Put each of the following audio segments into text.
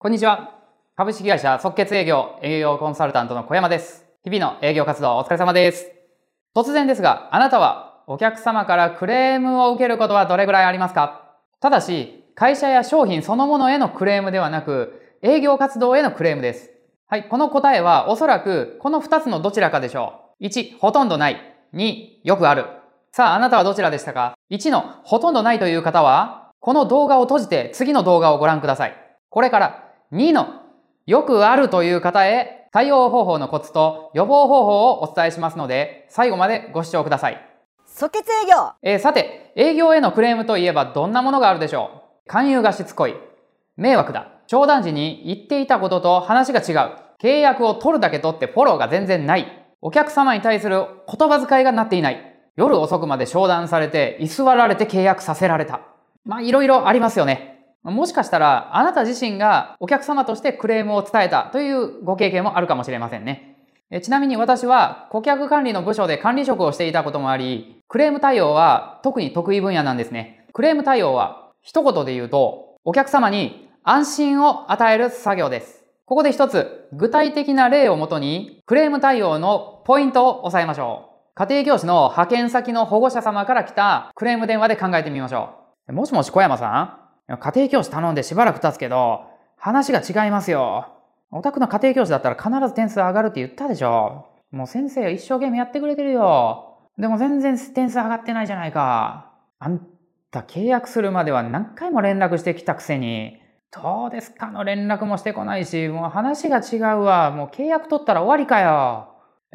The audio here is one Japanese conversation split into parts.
こんにちは。株式会社即決営業営業コンサルタントの小山です。日々の営業活動お疲れ様です。突然ですが、あなたはお客様からクレームを受けることはどれぐらいありますか？ただし、会社や商品そのものへのクレームではなく、営業活動へのクレームです。はい、この答えはおそらくこの2つのどちらかでしょう。1、ほとんどない。2、よくある。さあ、あなたはどちらでしたか ?1 のほとんどないという方は、この動画を閉じて次の動画をご覧ください。これから2のよくあるという方へ対応方法のコツと予防方法をお伝えしますので、最後までご視聴ください。即決営業えー、さて、営業へのクレームといえばどんなものがあるでしょう？勧誘がしつこい。迷惑だ。商談時に言っていたことと話が違う。契約を取るだけ取ってフォローが全然ない。お客様に対する言葉遣いがなっていない。夜遅くまで商談されて、居座られて契約させられた。まあ、いろいろありますよね。もしかしたら、あなた自身がお客様としてクレームを伝えたというご経験もあるかもしれませんね。ちなみに私は顧客管理の部署で管理職をしていたこともあり、クレーム対応は特に得意分野なんですね。クレーム対応は一言で言うと、お客様に安心を与える作業です。ここで一つ、具体的な例をもとに、クレーム対応のポイントを押さえましょう。家庭教師の派遣先の保護者様から来たクレーム電話で考えてみましょう。もしもし小山さん？家庭教師頼んでしばらく経つけど、話が違いますよ。お宅の家庭教師だったら必ず点数上がるって言ったでしょ。もう先生一生懸命やってくれてるよ。でも全然点数上がってないじゃないか。あんた契約するまでは何回も連絡してきたくせに、どうですかの連絡もしてこないし、もう話が違うわ。もう契約取ったら終わりかよ。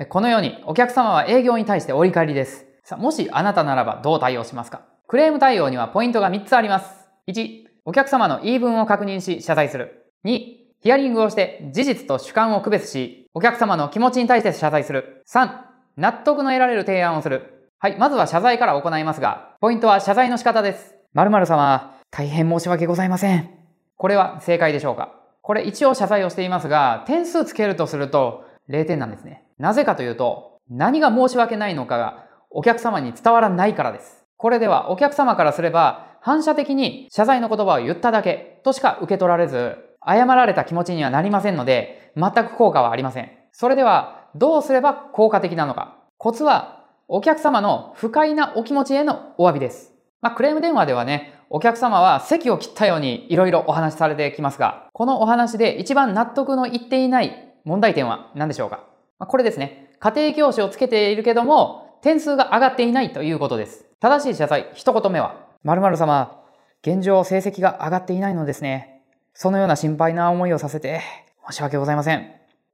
このようにお客様は営業に対して折り返りです。さあ、もしあなたならばどう対応しますか？クレーム対応にはポイントが3つあります。1、お客様の言い分を確認し謝罪する。2、ヒアリングをして事実と主観を区別し、お客様の気持ちに対して謝罪する。3、納得の得られる提案をする。はい、まずは謝罪から行いますが、ポイントは謝罪の仕方です。〇〇様、大変申し訳ございません。これは正解でしょうかこれ一応謝罪をしていますが、点数つけるとすると0点なんですね。なぜかというと、何が申し訳ないのかがお客様に伝わらないからです。これではお客様からすれば、反射的に謝罪の言葉を言っただけとしか受け取られず、謝られた気持ちにはなりませんので、全く効果はありません。それでは、どうすれば効果的なのか。コツは、お客様の不快なお気持ちへのお詫びです。まあ、クレーム電話ではね、お客様は席を切ったように色々お話しされてきますが、このお話で一番納得のいっていない問題点は何でしょうか、まあ、これですね。家庭教師をつけているけども、点数が上がっていないということです。正しい謝罪、一言目は、〇〇様、現状成績が上がっていないのですね。そのような心配な思いをさせて、申し訳ございません。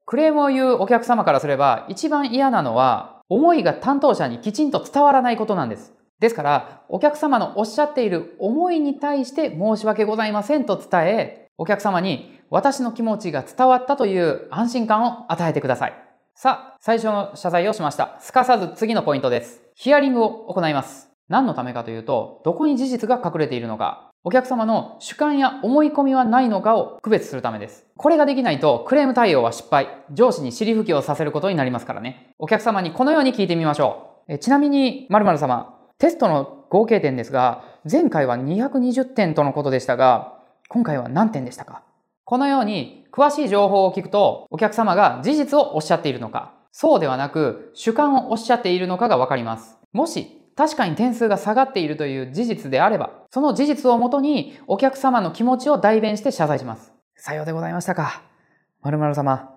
クレームを言うお客様からすれば、一番嫌なのは、思いが担当者にきちんと伝わらないことなんです。ですから、お客様のおっしゃっている思いに対して申し訳ございませんと伝え、お客様に私の気持ちが伝わったという安心感を与えてください。さあ、最初の謝罪をしました。すかさず次のポイントです。ヒアリングを行います。何のためかというと、どこに事実が隠れているのか、お客様の主観や思い込みはないのかを区別するためです。これができないと、クレーム対応は失敗、上司に尻拭きをさせることになりますからね。お客様にこのように聞いてみましょう。えちなみに、〇〇様、テストの合計点ですが、前回は220点とのことでしたが、今回は何点でしたか？このように、詳しい情報を聞くと、お客様が事実をおっしゃっているのか、そうではなく、主観をおっしゃっているのかがわかります。もし確かに点数が下がっているという事実であれば、その事実をもとにお客様の気持ちを代弁して謝罪します。さようでございましたか。〇〇様、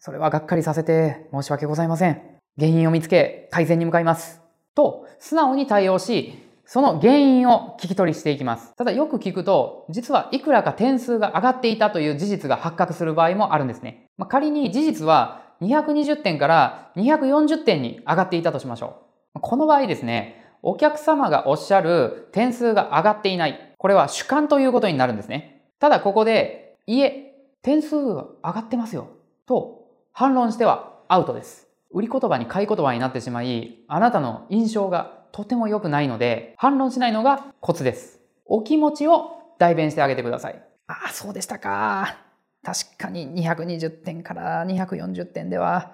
それはがっかりさせて申し訳ございません。原因を見つけ、改善に向かいます。と、素直に対応し、その原因を聞き取りしていきます。ただよく聞くと、実はいくらか点数が上がっていたという事実が発覚する場合もあるんですね。まあ、仮に事実は220点から240点に上がっていたとしましょう。この場合ですね、お客様がおっしゃる点数が上がっていない。これは主観ということになるんですね。ただここで、いえ、点数が上がってますよ。と反論してはアウトです。売り言葉に買い言葉になってしまい、あなたの印象がとても良くないので、反論しないのがコツです。お気持ちを代弁してあげてください。ああ、そうでしたか。確かに220点から240点では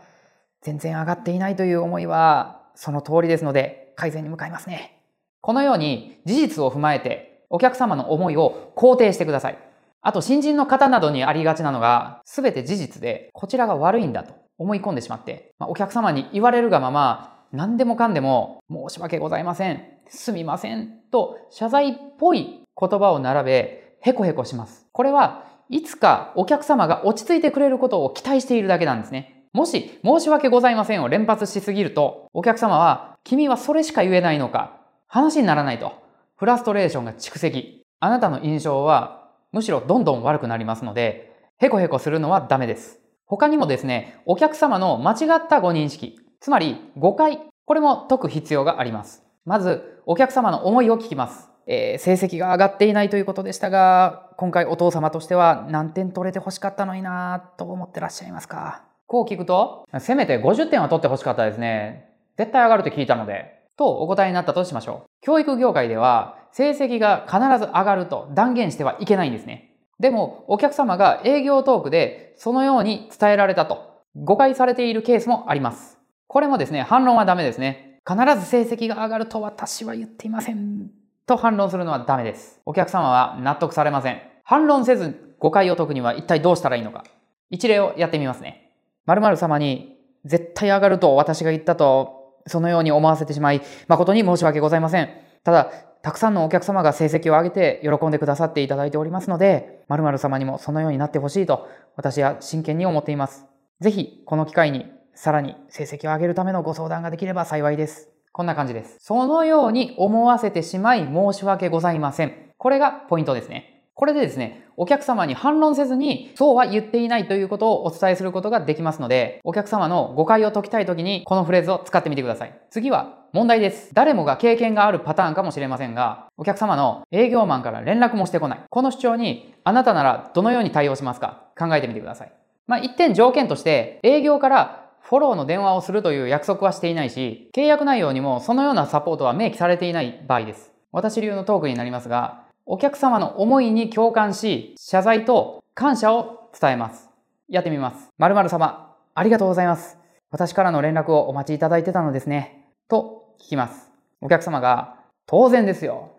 全然上がっていないという思いはその通りですので、改善に向かいますね。このように事実を踏まえてお客様の思いを肯定してください。あと、新人の方などにありがちなのが、すべて事実で、こちらが悪いんだと思い込んでしまって、まあ、お客様に言われるがまま、何でもかんでも、申し訳ございません、すみません、と謝罪っぽい言葉を並べ、へこへこします。これはいつかお客様が落ち着いてくれることを期待しているだけなんですね。もし、申し訳ございませんを連発しすぎると、お客様は、君はそれしか言えないのか、話にならないと、フラストレーションが蓄積。あなたの印象は、むしろどんどん悪くなりますので、へこへこするのはダメです。他にもですね、お客様の間違ったご認識、つまり誤解、これも解く必要があります。まず、お客様の思いを聞きます。えー、成績が上がっていないということでしたが、今回お父様としては何点取れて欲しかったのになと思ってらっしゃいますかこう聞くと、せめて50点は取って欲しかったですね。絶対上がると聞いたので。とお答えになったとしましょう。教育業界では成績が必ず上がると断言してはいけないんですね。でもお客様が営業トークでそのように伝えられたと誤解されているケースもあります。これもですね、反論はダメですね。必ず成績が上がると私は言っていません。と反論するのはダメです。お客様は納得されません。反論せず誤解を解くには一体どうしたらいいのか。一例をやってみますね。〇〇様に絶対上がると私が言ったと、そのように思わせてしまい、誠に申し訳ございません。ただ、たくさんのお客様が成績を上げて喜んでくださっていただいておりますので、〇〇様にもそのようになってほしいと、私は真剣に思っています。ぜひ、この機会に、さらに成績を上げるためのご相談ができれば幸いです。こんな感じです。そのように思わせてしまい申し訳ございません。これがポイントですね。これでですね、お客様に反論せずに、そうは言っていないということをお伝えすることができますので、お客様の誤解を解きたいときに、このフレーズを使ってみてください。次は、問題です。誰もが経験があるパターンかもしれませんが、お客様の営業マンから連絡もしてこない。この主張に、あなたならどのように対応しますか考えてみてください。まあ、一点条件として、営業からフォローの電話をするという約束はしていないし、契約内容にもそのようなサポートは明記されていない場合です。私流のトークになりますが、お客様の思いに共感し、謝罪と感謝を伝えます。やってみます。〇〇様、ありがとうございます。私からの連絡をお待ちいただいてたのですね。と聞きます。お客様が、当然ですよ。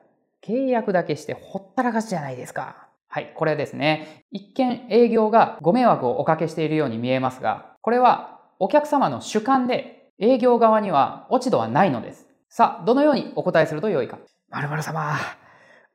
契約だけしてほったらかしじゃないですか。はい、これですね。一見営業がご迷惑をおかけしているように見えますが、これはお客様の主観で営業側には落ち度はないのです。さあ、どのようにお答えすると良いか。〇〇様、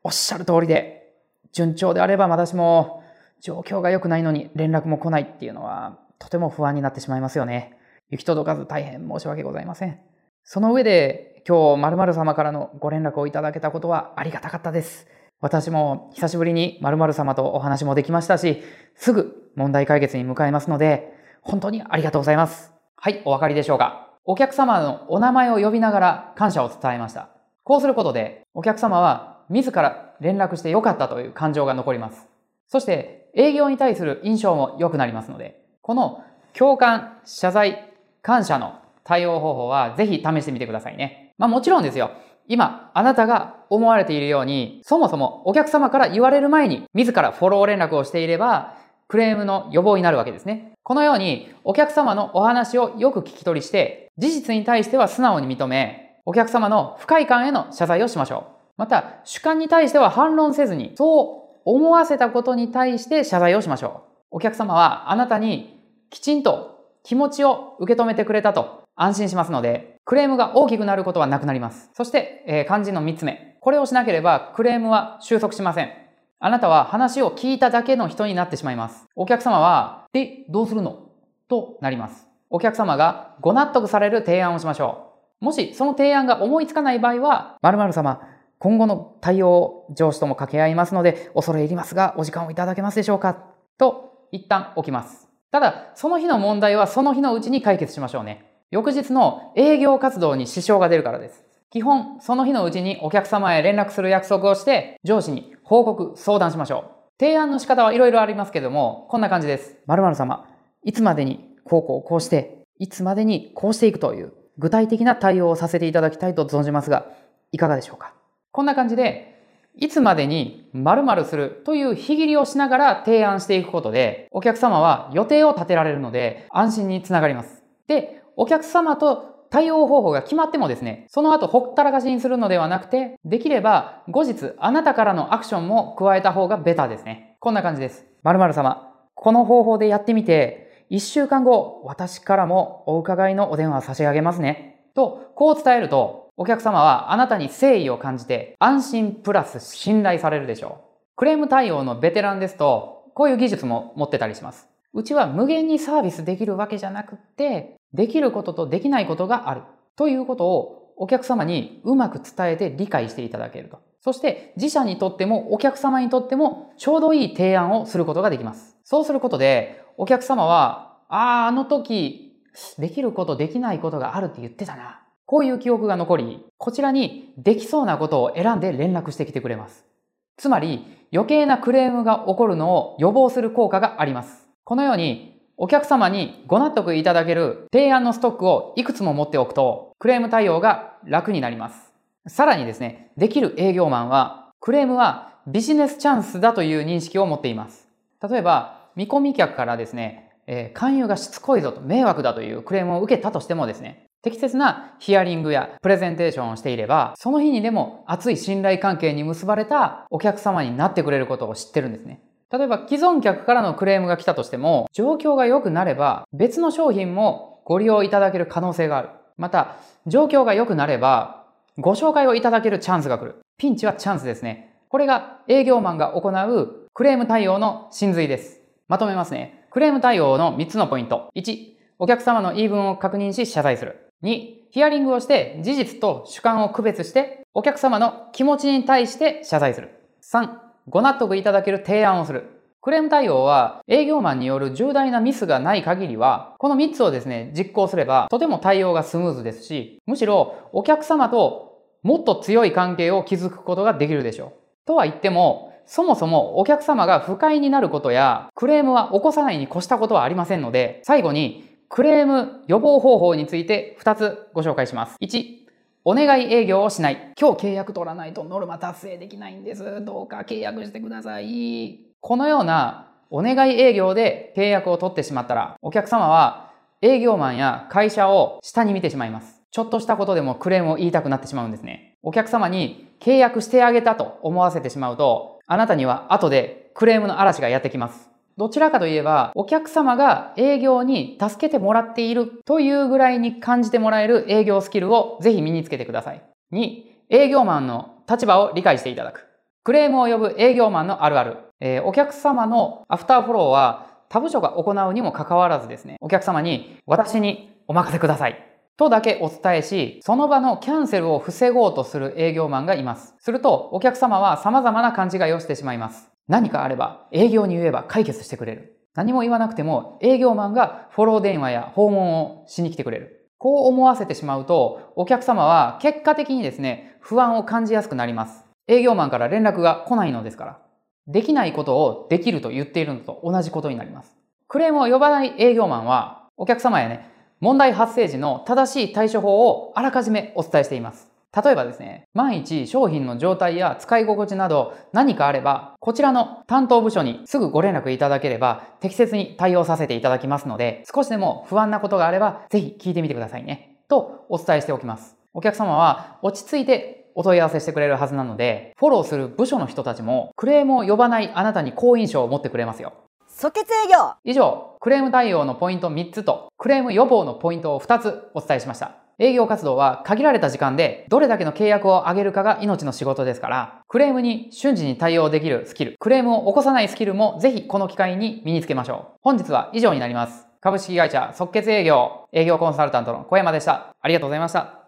おっしゃる通りで、順調であれば私も状況が良くないのに連絡も来ないっていうのはとても不安になってしまいますよね。行き届かず大変申し訳ございません。その上で今日〇〇様からのご連絡をいただけたことはありがたかったです。私も久しぶりに〇〇様とお話もできましたし、すぐ問題解決に向かいますので、本当にありがとうございます。はい、お分かりでしょうかお客様のお名前を呼びながら感謝を伝えました。こうすることで、お客様は自ら連絡してよかったという感情が残ります。そして、営業に対する印象も良くなりますので、この共感、謝罪、感謝の対応方法はぜひ試してみてくださいね。まあもちろんですよ。今、あなたが思われているように、そもそもお客様から言われる前に自らフォロー連絡をしていれば、クレームの予防になるわけですね。このようにお客様のお話をよく聞き取りして、事実に対しては素直に認め、お客様の不快感への謝罪をしましょう。また、主観に対しては反論せずに、そう思わせたことに対して謝罪をしましょう。お客様はあなたにきちんと気持ちを受け止めてくれたと安心しますので、クレームが大きくなることはなくなります。そして、えー、肝心の3つ目。これをしなければクレームは収束しません。あなたは話を聞いただけの人になってしまいます。お客様は、で、どうするの？となります。お客様がご納得される提案をしましょう。もしその提案が思いつかない場合は、〇〇様、今後の対応を上司とも掛け合いますので、恐れ入りますが、お時間をいただけますでしょうか？と、一旦置きます。ただ、その日の問題はその日のうちに解決しましょうね。翌日の営業活動に支障が出るからです。基本、その日のうちにお客様へ連絡する約束をして、上司に報告、相談しましょう。提案の仕方はいろいろありますけども、こんな感じです。〇〇様、いつまでにこうこうこうして、いつまでにこうしていくという具体的な対応をさせていただきたいと存じますが、いかがでしょうか？こんな感じで、いつまでに〇〇するという日切りをしながら提案していくことで、お客様は予定を立てられるので安心につながります。で、お客様と対応方法が決まってもですね、その後ほったらかしにするのではなくて、できれば後日あなたからのアクションも加えた方がベターですね。こんな感じです。〇〇様、この方法でやってみて、1週間後、私からもお伺いのお電話差し上げますね。と、こう伝えると、お客様はあなたに誠意を感じて安心プラス信頼されるでしょう。クレーム対応のベテランですと、こういう技術も持ってたりします。うちは無限にサービスできるわけじゃなくて、できることとできないことがある。ということをお客様にうまく伝えて理解していただけると。そして自社にとってもお客様にとってもちょうどいい提案をすることができます。そうすることでお客様は、ああ、あの時できることできないことがあるって言ってたな。こういう記憶が残り、こちらにできそうなことを選んで連絡してきてくれます。つまり余計なクレームが起こるのを予防する効果があります。このようにお客様にご納得いただける提案のストックをいくつも持っておくとクレーム対応が楽になります。さらにですね、できる営業マンはクレームはビジネスチャンスだという認識を持っています。例えば、見込み客からですね、えー、勧誘がしつこいぞと迷惑だというクレームを受けたとしてもですね、適切なヒアリングやプレゼンテーションをしていれば、その日にでも熱い信頼関係に結ばれたお客様になってくれることを知ってるんですね。例えば既存客からのクレームが来たとしても、状況が良くなれば別の商品もご利用いただける可能性がある。また、状況が良くなればご紹介をいただけるチャンスが来る。ピンチはチャンスですね。これが営業マンが行うクレーム対応の真髄です。まとめますね。クレーム対応の3つのポイント。1、お客様の言い分を確認し謝罪する。2、ヒアリングをして事実と主観を区別してお客様の気持ちに対して謝罪する。3、ご納得いただける提案をする。クレーム対応は営業マンによる重大なミスがない限りは、この3つをですね、実行すればとても対応がスムーズですし、むしろお客様ともっと強い関係を築くことができるでしょう。とは言っても、そもそもお客様が不快になることやクレームは起こさないに越したことはありませんので、最後にクレーム予防方法について2つご紹介します。1、お願い営業をしない。今日契約取らないとノルマ達成できないんです。どうか契約してください。このようなお願い営業で契約を取ってしまったら、お客様は営業マンや会社を下に見てしまいます。ちょっとしたことでもクレームを言いたくなってしまうんですね。お客様に契約してあげたと思わせてしまうと、あなたには後でクレームの嵐がやってきます。どちらかといえば、お客様が営業に助けてもらっているというぐらいに感じてもらえる営業スキルをぜひ身につけてください。2、営業マンの立場を理解していただく。クレームを呼ぶ営業マンのあるある。えー、お客様のアフターフォローは他部署が行うにもかかわらずですね、お客様に私にお任せください。とだけお伝えし、その場のキャンセルを防ごうとする営業マンがいます。すると、お客様は様々な勘違いをしてしまいます。何かあれば営業に言えば解決してくれる。何も言わなくても営業マンがフォロー電話や訪問をしに来てくれる。こう思わせてしまうと、お客様は結果的にですね、不安を感じやすくなります。営業マンから連絡が来ないのですから。できないことをできると言っているのと同じことになります。クレームを呼ばない営業マンは、お客様やね、問題発生時の正しい対処法をあらかじめお伝えしています。例えばですね、万一商品の状態や使い心地など何かあれば、こちらの担当部署にすぐご連絡いただければ適切に対応させていただきますので、少しでも不安なことがあればぜひ聞いてみてくださいね。とお伝えしておきます。お客様は落ち着いてお問い合わせしてくれるはずなので、フォローする部署の人たちもクレームを呼ばないあなたに好印象を持ってくれますよ。即決営業以上、クレーム対応のポイント3つと、クレーム予防のポイントを2つお伝えしました。営業活動は限られた時間でどれだけの契約を上げるかが命の仕事ですから、クレームに瞬時に対応できるスキル、クレームを起こさないスキルもぜひこの機会に身につけましょう。本日は以上になります。株式会社即決営業営業コンサルタントの小山でした。ありがとうございました。